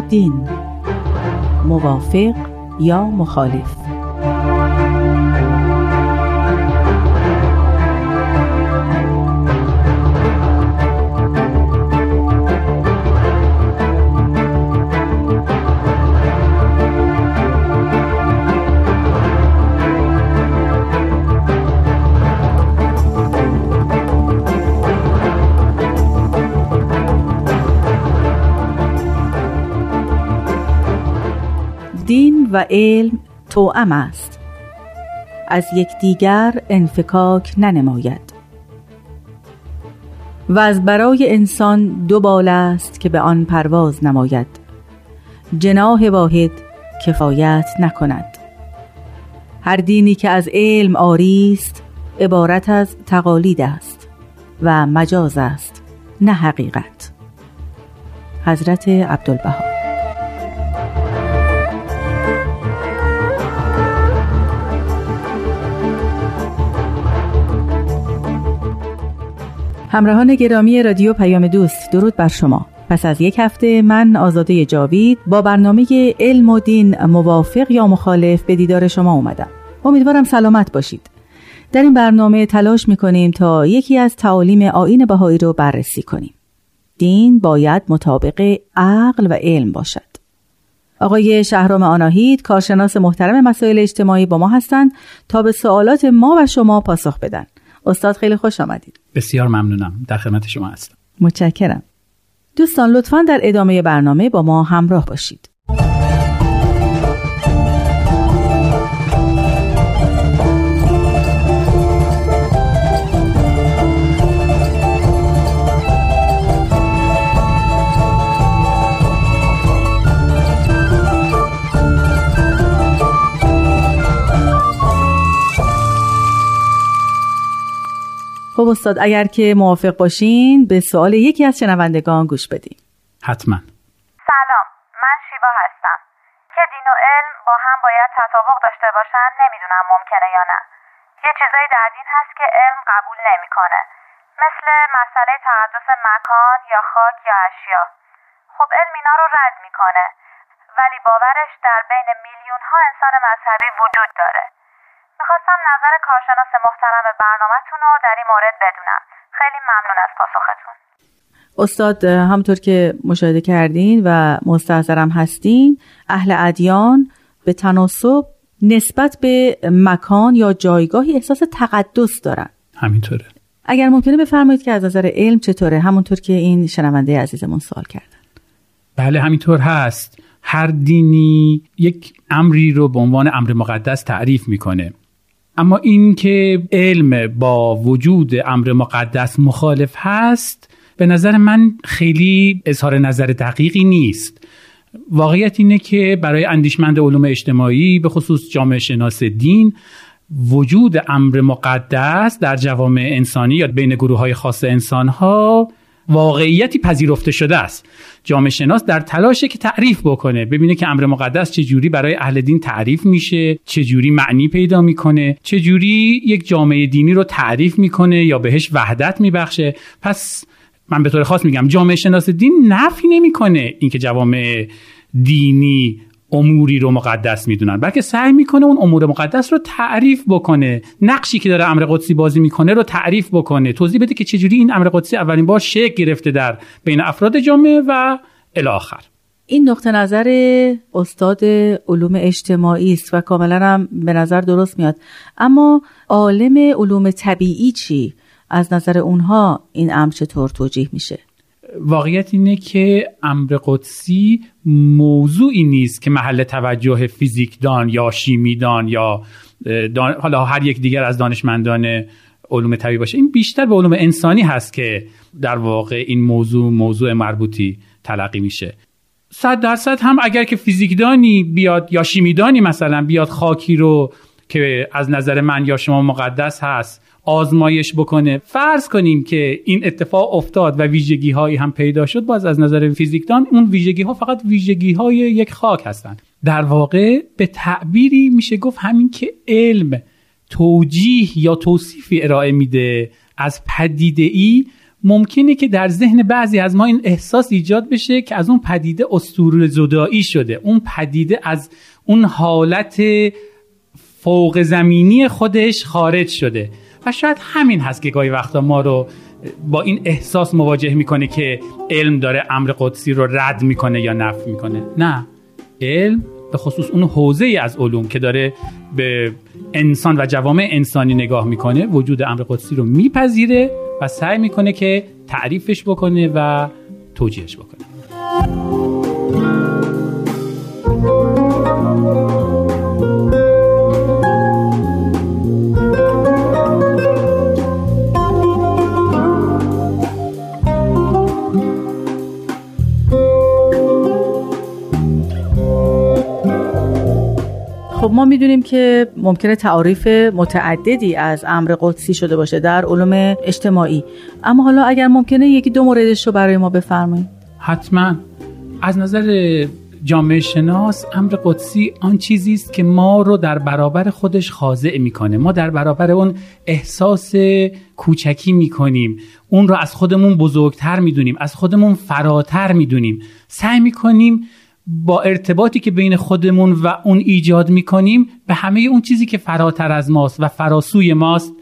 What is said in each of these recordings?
دین موافق یا مخالف؟ و علم توأم است. از یکدیگر انفکاک ننماید. و از برای انسان دو بال است که به آن پرواز نماید. جناح واحد کفایت نکند. هر دینی که از علم آری است عبارت از تقالید است و مجاز است نه حقیقت. حضرت عبدالبها. همراهان گرامی رادیو پیام دوست درود بر شما. پس از یک هفته من آزاده جاوید با برنامه علم و دین موافق یا مخالف به دیدار شما اومدم. امیدوارم سلامت باشید. در این برنامه تلاش می‌کنیم تا یکی از تعالیم آین بهایی رو بررسی کنیم. دین باید مطابق عقل و علم باشد. آقای شهرام آناهید کارشناس محترم مسائل اجتماعی با ما هستند تا به سوالات ما و شما پاسخ بدن. استاد خیلی خوش آمدید. بسیار ممنونم. در خدمت شما هستم. متشکرم. دوستان لطفا در ادامه برنامه با ما همراه باشید. خب استاد اگر که موافق باشین به سوال یکی از شنوندگان گوش بدیم حتما. سلام من شیوا هستم. که دین و علم با هم باید تطابق داشته باشن نمی‌دونم ممکنه یا نه. یه چیزایی در دین هست که علم قبول نمی‌کنه. مثل مسئله تقدس مکان یا خاک یا اشیا. خب علم اینا رو رد می‌کنه. ولی باورش در بین میلیون ها انسان مذهبی وجود داره. می‌خواستم نظر کارشناس محترم برنامهتون رو در این مورد بدونم. خیلی ممنون از پاسختون. استاد همطور که مشاهده کردین و مستحضرم هستین اهل ادیان به تناسب نسبت به مکان یا جایگاهی احساس تقدس دارن. همینطوره. اگر ممکنه بفرمایید که از نظر علم چطوره؟ همونطور که این شنونده عزیزمون سوال کردن. بله همینطور هست. هر دینی یک امری رو به عنوان امر مقدس تعریف می‌کنه. اما اینکه علم با وجود امر مقدس مخالف هست به نظر من خیلی اظهار نظر دقیقی نیست. واقعیت اینه که برای اندیشمند علوم اجتماعی به خصوص جامعه شناس دین وجود امر مقدس در جوامع انسانی یا بین گروه های خاص انسان ها واقعیتی پذیرفته شده است. جامعه شناس در تلاشه که تعریف بکنه ببینه که امر مقدس چجوری برای اهل دین تعریف میشه چجوری معنی پیدا می‌کنه چجوری یک جامعه دینی رو تعریف می‌کنه یا بهش وحدت میبخشه. پس من به طور خاص میگم جامعه شناس دین نفی نمی‌کنه اینکه جوامع دینی اموری رو مقدس می‌دونن. بلکه سعی می‌کنه اون امور مقدس رو تعریف بکنه. نقشی که داره امر قدسی بازی می‌کنه رو تعریف بکنه. توضیح بده که چجوری این امر قدسی اولین بار شکل گرفته در بین افراد جامعه و الاخر این نقطه نظر استاد علوم اجتماعی است و کاملا هم به نظر درست میاد. اما عالم علوم طبیعی چی؟ از نظر اونها این امر چطور توجیه میشه؟ واقعیت اینه که امر قدسی موضوعی نیست که محل توجه فیزیکدان یا شیمیدان یا حالا هر یک دیگر از دانشمندان علوم طبیعی باشه. این بیشتر به علوم انسانی هست که در واقع این موضوع موضوع مربوطی تلقی میشه. صد درصد هم اگر که فیزیکدانی بیاد یا شیمیدانی مثلا بیاد خاکی رو که از نظر من یا شما مقدس هست آزمایش بکنه. فرض کنیم که این اتفاق افتاد و ویژگی هایی هم پیدا شد باز از نظر فیزیکدان اون ویژگی ها فقط ویژگی های یک خاک هستند. در واقع به تعبیری میشه گفت همین که علم توجیه یا توصیفی ارائه میده. از پدیده ای ممکنه که در ذهن بعضی از ما این احساس ایجاد بشه که از اون پدیده اسطوره زدایی شده. اون پدیده از اون حالت فوق زمینی خودش خارج شده. و شاید همین هست که گاهی وقتا ما رو با این احساس مواجه می‌کنه که علم داره امر قدسی رو رد می‌کنه یا نفی می‌کنه. نه. علم به خصوص اون حوزه ای از علوم که داره به انسان و جوامع انسانی نگاه می‌کنه وجود امر قدسی رو میپذیره و سعی می‌کنه که تعریفش بکنه و توجیهش بکنه. خب ما می‌دونیم که ممکنه تعاریف متعددی از امر قدسی شده باشه در علوم اجتماعی. اما حالا اگر ممکنه یکی دو موردش رو برای ما بفرمایید. حتما. از نظر جامعه شناس امر قدسی آن چیزی است که ما رو در برابر خودش خاضع می‌کنه. ما در برابر اون احساس کوچکی می‌کنیم. اون رو از خودمون بزرگتر می‌دونیم از خودمون فراتر می‌دونیم. سعی می‌کنیم با ارتباطی که بین خودمون و اون ایجاد می‌کنیم به همه اون چیزی که فراتر از ماست و فراسوی ماست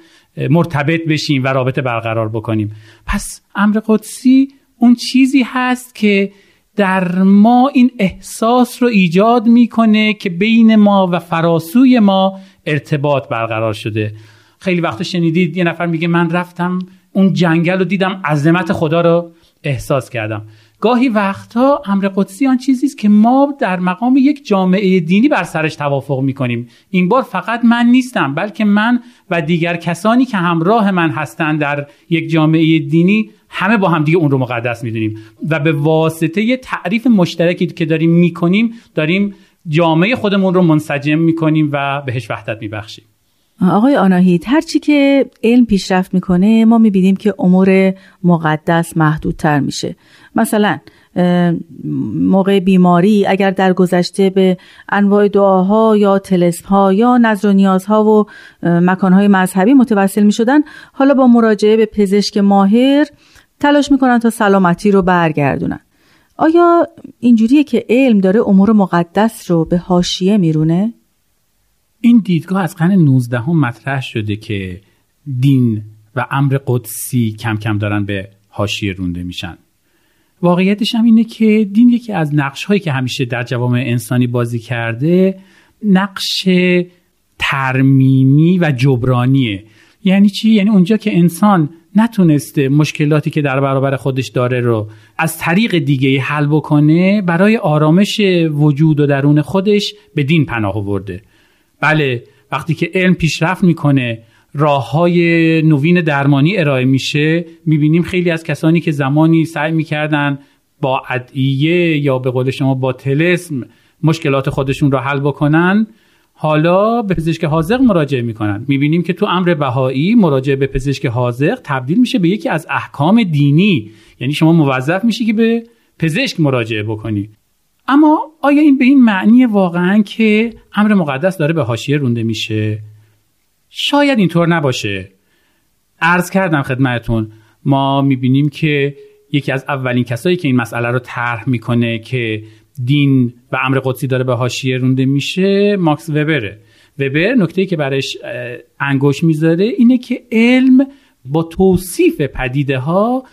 مرتبط بشیم و رابطه برقرار بکنیم. پس امر قدسی اون چیزی هست که در ما این احساس رو ایجاد می‌کنه که بین ما و فراسوی ما ارتباط برقرار شده. خیلی وقت شنیدید یه نفر میگه من رفتم اون جنگل رو دیدم عظمت خدا رو احساس کردم. گاهی وقتها امر قدسی آن چیزی است که ما در مقام یک جامعه دینی بر سرش توافق می‌کنیم. این بار فقط من نیستم بلکه من و دیگر کسانی که همراه من هستند در یک جامعه دینی همه با هم دیگه اون رو مقدس می‌دونیم. و به واسطه یه تعریف مشترکی که داریم می‌کنیم داریم جامعه خودمون رو منسجم می‌کنیم و بهش وحدت میبخشیم. آقای آناهید هرچی که علم پیشرفت می‌کنه ما می‌بینیم که امور مقدس محدودتر میشه. مثلا موقع بیماری اگر در گذشته به انواع دعاها یا تلسم ها یا نظر و نیازها و مکانهای مذهبی متوسل می شدن حالا با مراجعه به پزشک ماهر تلاش می‌کنن تا سلامتی رو برگردونن آیا اینجوریه که علم داره امور مقدس رو به حاشیه میرونه؟ این دیدگاه از قرن 19 هم مطرح شده که دین و امر قدسی کم کم دارن به حاشیه رونده میشن واقعیتش هم اینه که دین یکی از نقش هایی که همیشه در جوامع انسانی بازی کرده نقش ترمیمی و جبرانیه. یعنی چی؟ یعنی اونجا که انسان نتونسته مشکلاتی که در برابر خودش داره رو از طریق دیگه حل بکنه برای آرامش وجود و درون خودش به دین پناه آورده. بله وقتی که علم پیشرفت می‌کنه راه های نوین درمانی ارائه میشه می‌بینیم خیلی از کسانی که زمانی سعی می‌کردن با ادعیه یا به قول شما با تلسم مشکلات خودشون رو حل بکنن حالا به پزشک حاضق مراجعه می‌کنن. می‌بینیم که تو امر بهایی مراجعه به پزشک حاضق تبدیل میشه به یکی از احکام دینی. یعنی شما موظف میشی که به پزشک مراجعه بکنی. اما آیا این به این معنی واقعا که امر مقدس داره به حاشیه رونده میشه؟ شاید اینطور نباشه. عرض کردم خدمتون ما می‌بینیم که یکی از اولین کسایی که این مسئله رو طرح می‌کنه که دین و امر قدسی داره به حاشیه رونده میشه ماکس وبره. وبر نکته که برش انگوش می‌ذاره اینه که علم با توصیف پدیده ها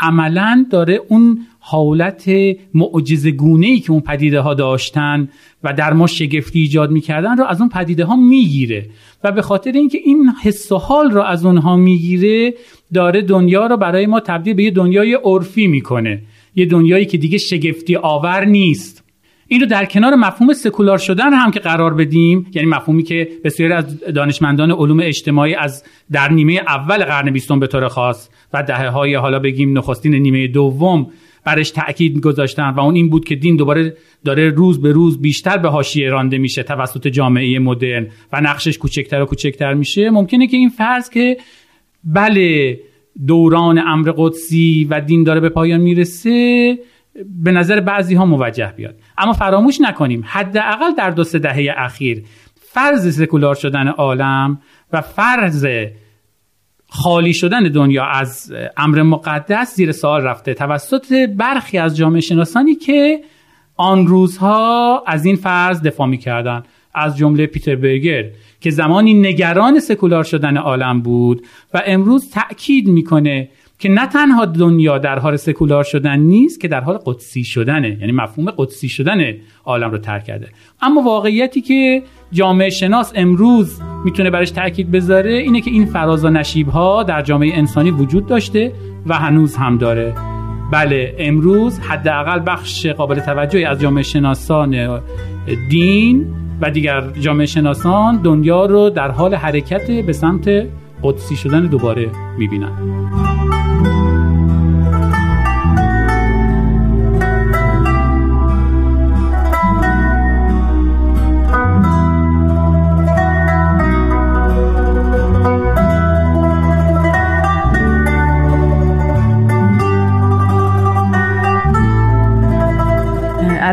عملا داره اون حالت معجزه گونه ای که اون پدیده ها داشتن و در ما شگفتی ایجاد می‌کردن رو از اون پدیده ها می‌گیره. و به خاطر اینکه این حس و حال رو از اونها می‌گیره داره دنیا رو برای ما تبدیل به یه دنیای عرفی می‌کنه. یه دنیایی که دیگه شگفتی آور نیست. این رو در کنار مفهوم سکولار شدن هم که قرار بدیم یعنی مفهومی که بسیاری از دانشمندان علوم اجتماعی از در نیمه اول قرن بیستم به طور خاص و دهه های حالا بگیم نخستین نیمه دوم برش تاکید گذاشتن و اون این بود که دین دوباره داره روز به روز بیشتر به حاشیه رانده میشه توسط جامعه مدرن و نقشش کوچکتر و کوچکتر میشه. ممکنه که این فرض که بله دوران امر قدسی و دین داره به پایان می‌رسه به نظر بعضی ها موجه بیاد. اما فراموش نکنیم حداقل در دو سه دهه اخیر فرض سکولار شدن عالم و فرض خالی شدن دنیا از امر مقدس زیر سوال رفته. توسط برخی از جامعه شناسانی که آن روزها از این فرض دفاع می‌کردن. از جمله پیتر برگر که زمانی نگران سکولار شدن عالم بود و امروز تأکید می‌کنه که نه تنها دنیا در حال سکولار شدن نیست که در حال قدسی شدنه. یعنی مفهوم قدسی شدن عالم رو ترک کرده. اما واقعیتی که جامعه شناس امروز می‌تونه برش تاکید بذاره اینه که این فراز و نشیب ها در جامعه انسانی وجود داشته و هنوز هم داره. بله امروز حداقل بخش قابل توجهی از جامعه شناسان دین و دیگر جامعه شناسان دنیا رو در حال حرکت به سمت قدسی شدن دوباره می‌بینن.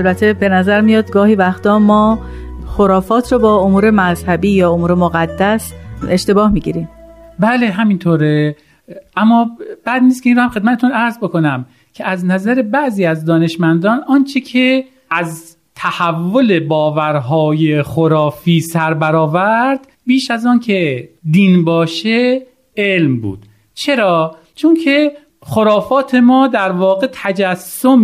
البته به نظر میاد گاهی وقتا ما خرافات رو با امور مذهبی یا امور مقدس اشتباه می‌گیریم. بله همینطوره. اما بعد نیست که این رو هم خدمتتون عرض بکنم که از نظر بعضی از دانشمندان آنچه که از تحول باورهای خرافی سر برآورد بیش از آن که دین باشه علم بود. چرا؟ چون که خرافات ما در واقع تجسم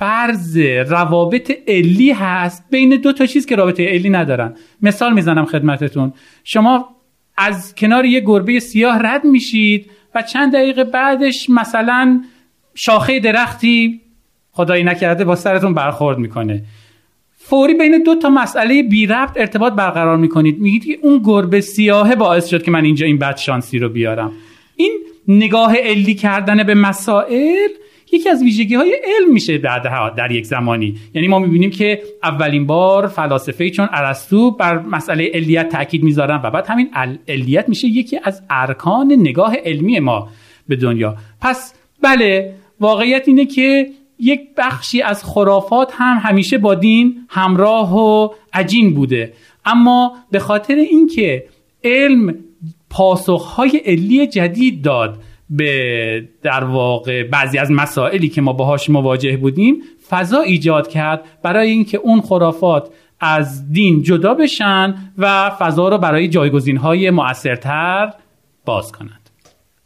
فرض روابط علی هست بین دو تا چیز که رابطه علی ندارن. مثال می‌زنم خدمتتون. شما از کنار یه گربه سیاه رد میشید و چند دقیقه بعدش مثلا شاخه درختی خدایی نکرده با سرتون برخورد می‌کنه. فوری بین دو تا مسئله بی ربط ارتباط برقرار می‌کنید. میگید که اون گربه سیاهه باعث شد که من اینجا این بد شانسی رو بیارم. این نگاه علی کردن به مسائل یکی از ویژگی های علم میشه در, در یک زمانی. یعنی ما می‌بینیم که اولین بار فلاسفه چون ارسطو بر مسئله علیت تاکید می‌ذارن و بعد همین علیت میشه یکی از ارکان نگاه علمی ما به دنیا. پس بله واقعیت اینه که یک بخشی از خرافات هم همیشه با دین همراه و عجین بوده. اما به خاطر اینکه علم پاسخهای علی جدید داد به در واقع بعضی از مسائلی که ما باهاش مواجه بودیم فضا ایجاد کرد برای اینکه اون خرافات از دین جدا بشن و فضا رو برای جایگزین های مؤثرتر باز کنند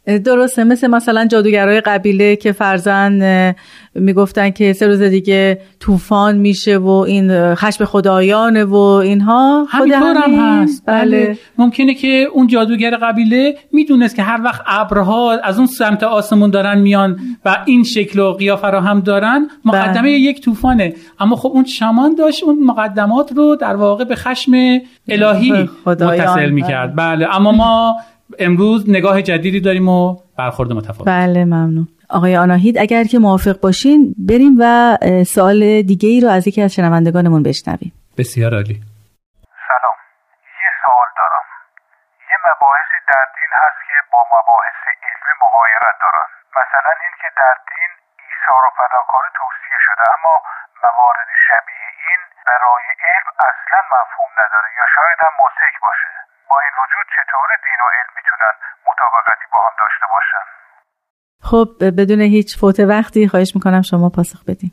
درسته مثل مثلا جادوگرای قبیله که فرزن می‌گفتن که سه روز دیگه طوفان میشه و این خشم خدایانه و اینها همینطور هم هست بله. بله. ممکنه که اون جادوگر قبیله می‌دونست که هر وقت ابرها از اون سمت آسمون دارن میان و این شکل و قیافه رو هم دارن مقدمه بله. یک طوفانه اما خب اون شمان داشت اون مقدمات رو در واقع به خشم الهی متصل می‌کرد بله. بله اما ما امروز نگاه جدیدی داریم و برخورد متفاوت. بله ممنون. آقای آناهید اگر که موافق باشین بریم و سوال دیگه ای رو از یکی از شنوندگانمون بشنویم. بسیار عالی. سلام. یه سوال دارم. یه مباحثی در دین هست که با مباحث علمی مغایرت دارن. مثلا این که در دین ایثار و فداکاری توصیه شده اما موارد شبیه این برای علم اصلا مفهوم نداره یا شاید هم مسک باشه. با این وجود چطور دین و علم می‌تونن مطابقتی با هم داشته باشن؟ خب بدون هیچ فوت وقتی خواهش می‌کنم شما پاسخ بدین.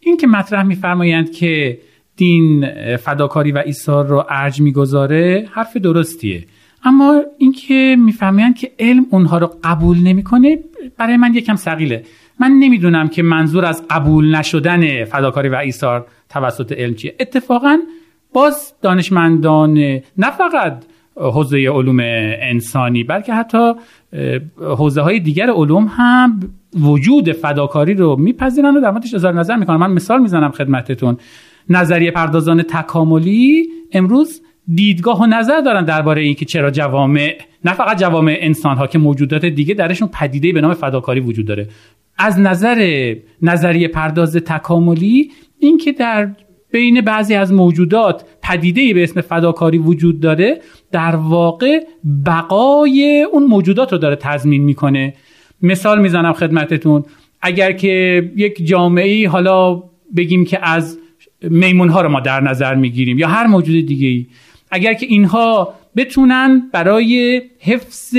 این که مطرح میفرمایند که دین فداکاری و ایثار رو ارج می‌گذاره حرف درستیه. اما اینکه می‌فهمند که علم اونها رو قبول نمی‌کنه برای من یکم سقیله من نمی‌دونم که منظور از قبول نشدن فداکاری و ایثار توسط علم چیه. اتفاقا باز دانشمندان نه فقط حوزه علوم انسانی بلکه حتی حوزه های دیگر علوم هم وجود فداکاری رو میپذیرن و در موردش اظهار نظر می‌کنن. من مثال می‌زنم خدمتتون. نظریه پردازان تکاملی امروز دیدگاه و نظر دارن درباره اینکه چرا جوامع نه فقط جوامع انسان ها که موجودات دیگه درشون پدیده به نام فداکاری وجود داره. از نظر نظریه پرداز تکاملی اینکه در بین بعضی از موجودات پدیده به اسم فداکاری وجود داره در واقع بقای اون موجودات رو داره تضمین می‌کنه. مثال می‌زنم خدمتتون. اگر که یک جامعه حالا بگیم که از میمون ها رو ما در نظر می‌گیریم یا هر موجود دیگه ای اگر که اینها بتونن برای حفظ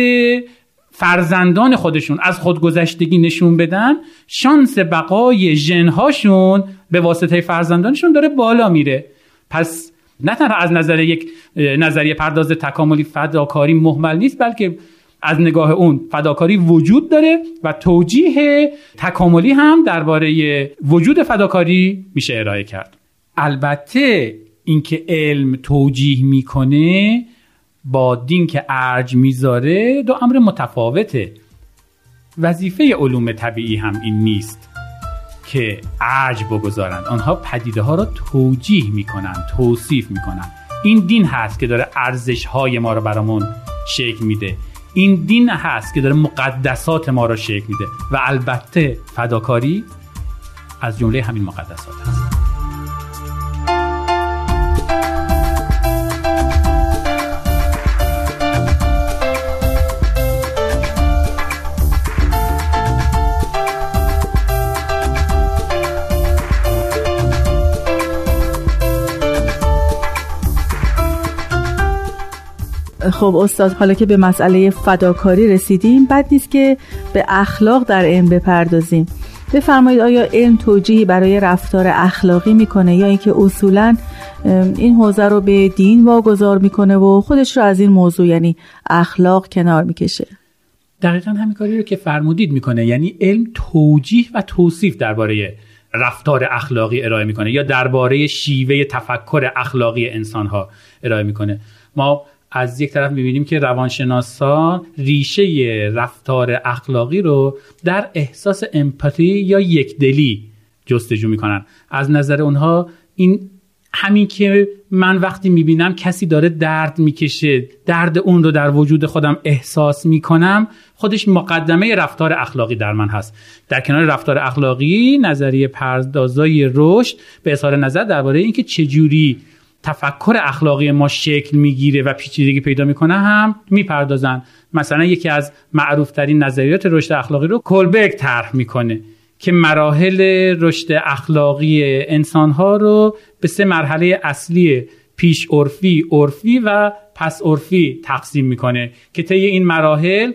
فرزندان خودشون از خودگذشتگی نشون بدن شانس بقای ژنهاشون به واسطه فرزندانشون داره بالا میره. پس نه تنها از نظر یک نظریه پرداز تکاملی فداکاری محمل نیست بلکه از نگاه اون فداکاری وجود داره و توجیه تکاملی هم درباره وجود فداکاری میشه ارائه کرد. البته اینکه علم توجیه می‌کنه با دین که ارج می‌ذاره دو امر متفاوته. وظیفه علوم طبیعی هم این نیست. که ارج بگذارند. آنها پدیده ها را توجیه می‌کنن توصیف می‌کنن این دین هست که داره ارزش های ما رو برامون شکل میده. این دین هست که داره مقدسات ما را شکل میده. و البته فداکاری از جمله همین مقدسات هست. خب استاد حالا که به مسئله فداکاری رسیدیم بد نیست که به اخلاق در علم بپردازیم. بفرمایید آیا علم توجیهی برای رفتار اخلاقی می‌کنه یا اینکه اصولا این حوزه رو به دین واگذار می‌کنه و خودش رو از این موضوع یعنی اخلاق کنار می‌کشه؟ دقیقا همین کاری رو که فرمودید می‌کنه. یعنی علم توجیه و توصیف درباره رفتار اخلاقی ارائه می‌کنه یا درباره شیوه تفکر اخلاقی انسان ها ارائه می‌کنه. ما از یک طرف می‌بینیم که روانشناسان ریشه رفتار اخلاقی رو در احساس امپاتی یا یکدلی جستجو می‌کنن. از نظر اونها این همین که من وقتی می‌بینم کسی داره درد می‌کشه درد اون رو در وجود خودم احساس می‌کنم خودش مقدمه رفتار اخلاقی در من هست. در کنار رفتار اخلاقی نظریه پردازای رشد به اظهار نظر درباره اینکه چجوری تفکر اخلاقی ما شکل می‌گیره و پیچیدگی پیدا می‌کنه هم می‌پردازن. مثلا یکی از معروفترین نظریات رشد اخلاقی رو کولبرگ طرح می‌کنه که مراحل رشد اخلاقی انسانها رو به سه مرحله اصلی پیش عرفی، عرفی و پس عرفی تقسیم می‌کنه که طی این مراحل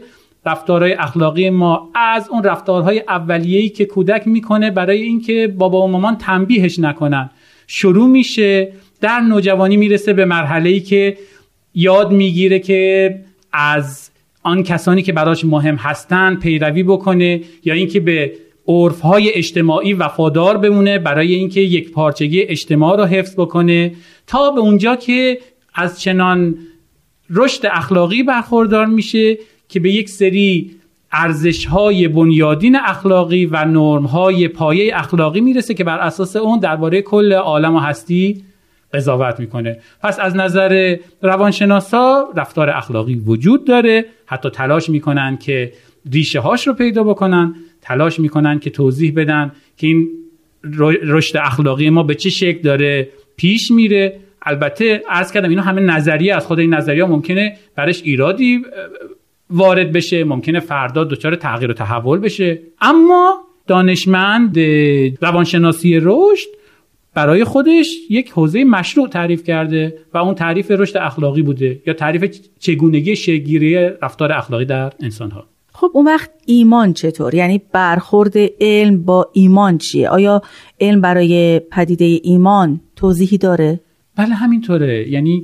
رفتارهای اخلاقی ما از اون رفتارهای اولیه‌ای که کودک می‌کنه برای اینکه بابا و مامان تنبیهش نکنن. شروع میشه در نوجوانی می‌رسه به مرحله ای که یاد می‌گیره که از آن کسانی که براش مهم هستن پیروی بکنه یا اینکه به عرف های اجتماعی وفادار بمونه برای اینکه یک پارچگی اجتماع رو حفظ بکنه تا به اونجا که از چنان رشد اخلاقی برخوردار میشه که به یک سری ارزش های بنیادین اخلاقی و نرم های پایه اخلاقی می‌رسه که بر اساس اون درباره کل عالم و هستی قضاوت می‌کنه. پس از نظر روانشناسا رفتار اخلاقی وجود داره. حتی تلاش می‌کنن که ریشه هاش رو پیدا بکنن. تلاش می‌کنن که توضیح بدن که این رشد اخلاقی ما به چه شکل داره پیش میره. البته عرض کردم اینا همه نظریه از خود این نظریه ممکنه برش ایرادی وارد بشه. ممکنه فردا دچار تغییر و تحول بشه. اما دانشمند روانشناسی رشد برای خودش یک حوزه مشروع تعریف کرده و اون تعریف رشد اخلاقی بوده یا تعریف چگونگی شگیری رفتار اخلاقی در انسان ها خب اون وقت ایمان چطور؟ یعنی برخورد علم با ایمان چیه؟ آیا علم برای پدیده ایمان توضیحی داره؟ بله همینطوره. یعنی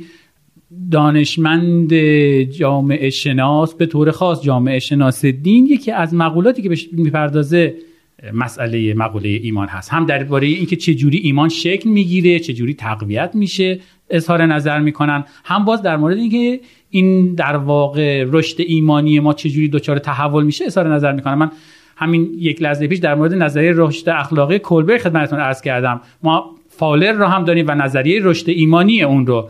دانشمند جامعه شناس به طور خاص جامعه شناس دین یکی از مقولاتی که بهش می‌پردازه مسئله مقوله ایمان هست. هم درباره اینکه چه جوری ایمان شکل می‌گیره چه جوری تقویت میشه اظهار نظر می‌کنن. هم باز در مورد اینکه این در واقع رشد ایمانی ما چه جوری دچار تحول میشه اظهار نظر می‌کنن من همین یک لحظه پیش در مورد نظریه رشد اخلاقی کلبر خدمتتون عرض کردم. ما فالر رو هم داریم و نظریه رشد ایمانی اون رو.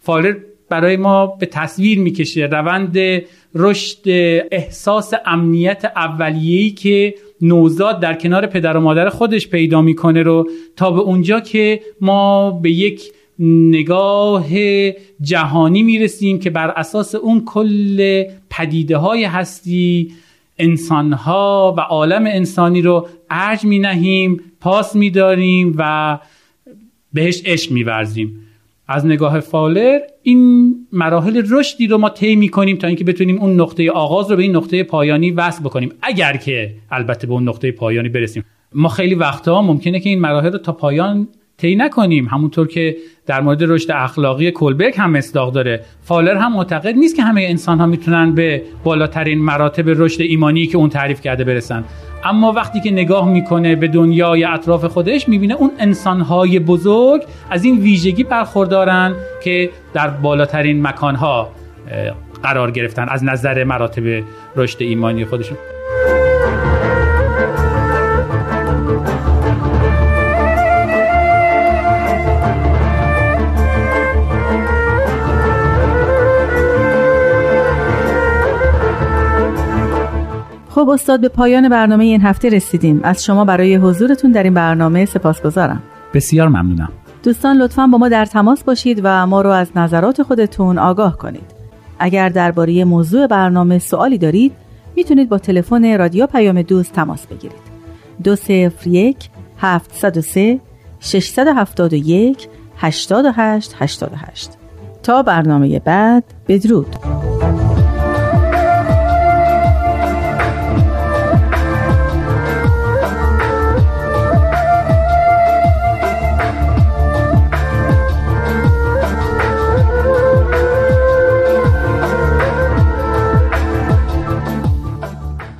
فالر برای ما به تصویر می‌کشه روند رشد احساس امنیت اولیه‌ای که نوزاد در کنار پدر و مادر خودش پیدا می‌کنه رو تا به اونجا که ما به یک نگاه جهانی می‌رسیم که بر اساس اون کل پدیده های هستی انسانها و عالم انسانی رو ارج می نهیم پاس می داریم و بهش عشق می ورزیم از نگاه فالر این مراحل رشدی رو ما طی می‌کنیم تا اینکه بتونیم اون نقطه آغاز رو به این نقطه پایانی وصل بکنیم. اگر که البته به اون نقطه پایانی برسیم. ما خیلی وقتها ممکنه که این مراحل رو تا پایان طی نکنیم. همونطور که در مورد رشد اخلاقی کلبرگ هم مصداق داره. فالر هم معتقد نیست که همه انسان ها می‌تونن به بالاترین مراتب رشد ایمانی که اون تعریف کرده برسن. اما وقتی که نگاه می‌کنه به دنیای اطراف خودش می‌بینه اون انسانهای بزرگ از این ویژگی برخوردارن که در بالاترین مکانها قرار گرفتن از نظر مراتب رشد ایمانی خودشون. خب استاد به پایان برنامه این هفته رسیدیم. از شما برای حضورتون در این برنامه سپاسگزارم. بسیار ممنونم. دوستان لطفا با ما در تماس باشید و ما رو از نظرات خودتون آگاه کنید. اگر درباره موضوع برنامه سوالی دارید می‌تونید با تلفن رادیو پیام دوست تماس بگیرید. دو صفر یک هفت سه 671 88 88 تا برنامه بعد بدرود.